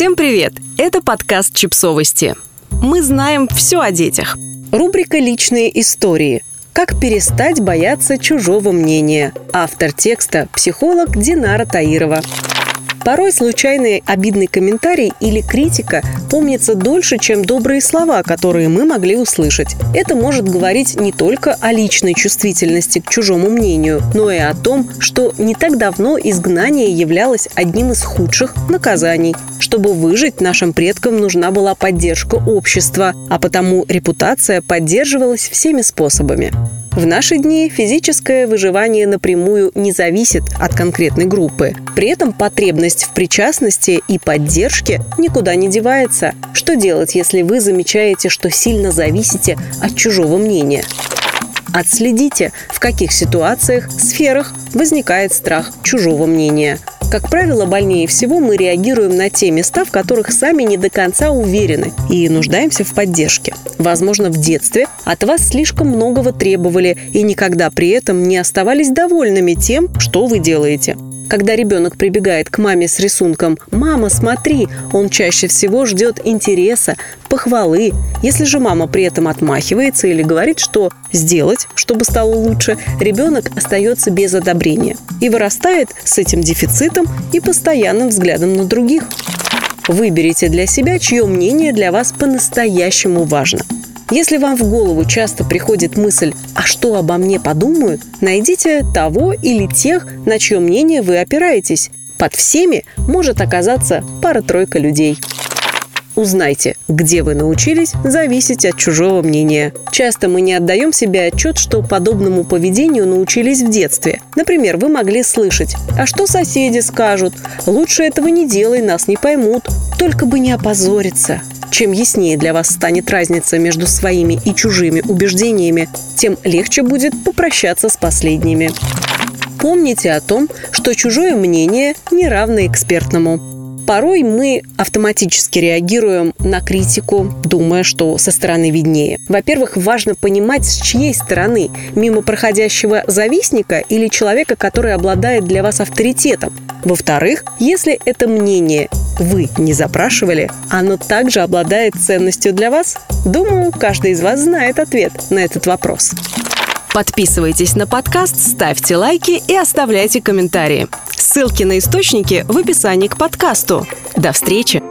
Всем привет! Это подкаст «Чипсовости». Мы знаем все о детях. Рубрика «Личные истории». Как перестать бояться чужого мнения. Автор текста – психолог Динара Таирова. Порой случайный обидный комментарий или критика помнится дольше, чем добрые слова, которые мы могли услышать. Это может говорить не только о личной чувствительности к чужому мнению, но и о том, что не так давно изгнание являлось одним из худших наказаний. Чтобы выжить, нашим предкам нужна была поддержка общества, а потому репутация поддерживалась всеми способами. В наши дни физическое выживание напрямую не зависит от конкретной группы. При этом потребность в причастности и поддержке никуда не девается. Что делать, если вы замечаете, что сильно зависите от чужого мнения? Отследите, в каких ситуациях, сферах возникает страх чужого мнения – как правило, больнее всего мы реагируем на те места, в которых сами не до конца уверены и нуждаемся в поддержке. Возможно, в детстве от вас слишком многого требовали и никогда при этом не оставались довольными тем, что вы делаете. Когда ребенок прибегает к маме с рисунком «Мама, смотри», он чаще всего ждет интереса, похвалы. Если же мама при этом отмахивается или говорит, что сделать, чтобы стало лучше, ребенок остается без одобрения и вырастает с этим дефицитом и постоянным взглядом на других. Выберите для себя, чье мнение для вас по-настоящему важно – если вам в голову часто приходит мысль «а что обо мне подумают?», найдите того или тех, на чье мнение вы опираетесь. Под всеми может оказаться пара-тройка людей. Узнайте, где вы научились зависеть от чужого мнения. Часто мы не отдаем себе отчет, что подобному поведению научились в детстве. Например, вы могли слышать «А что соседи скажут? Лучше этого не делай, нас не поймут. Только бы не опозориться». Чем яснее для вас станет разница между своими и чужими убеждениями, тем легче будет попрощаться с последними. Помните о том, что чужое мнение не равно экспертному. Порой мы автоматически реагируем на критику, думая, что со стороны виднее. Во-первых, важно понимать, с чьей стороны – мимо проходящего завистника или человека, который обладает для вас авторитетом. Во-вторых, если это мнение вы не запрашивали, оно также обладает ценностью для вас? Думаю, каждый из вас знает ответ на этот вопрос. Подписывайтесь на подкаст, ставьте лайки и оставляйте комментарии. Ссылки на источники в описании к подкасту. До встречи!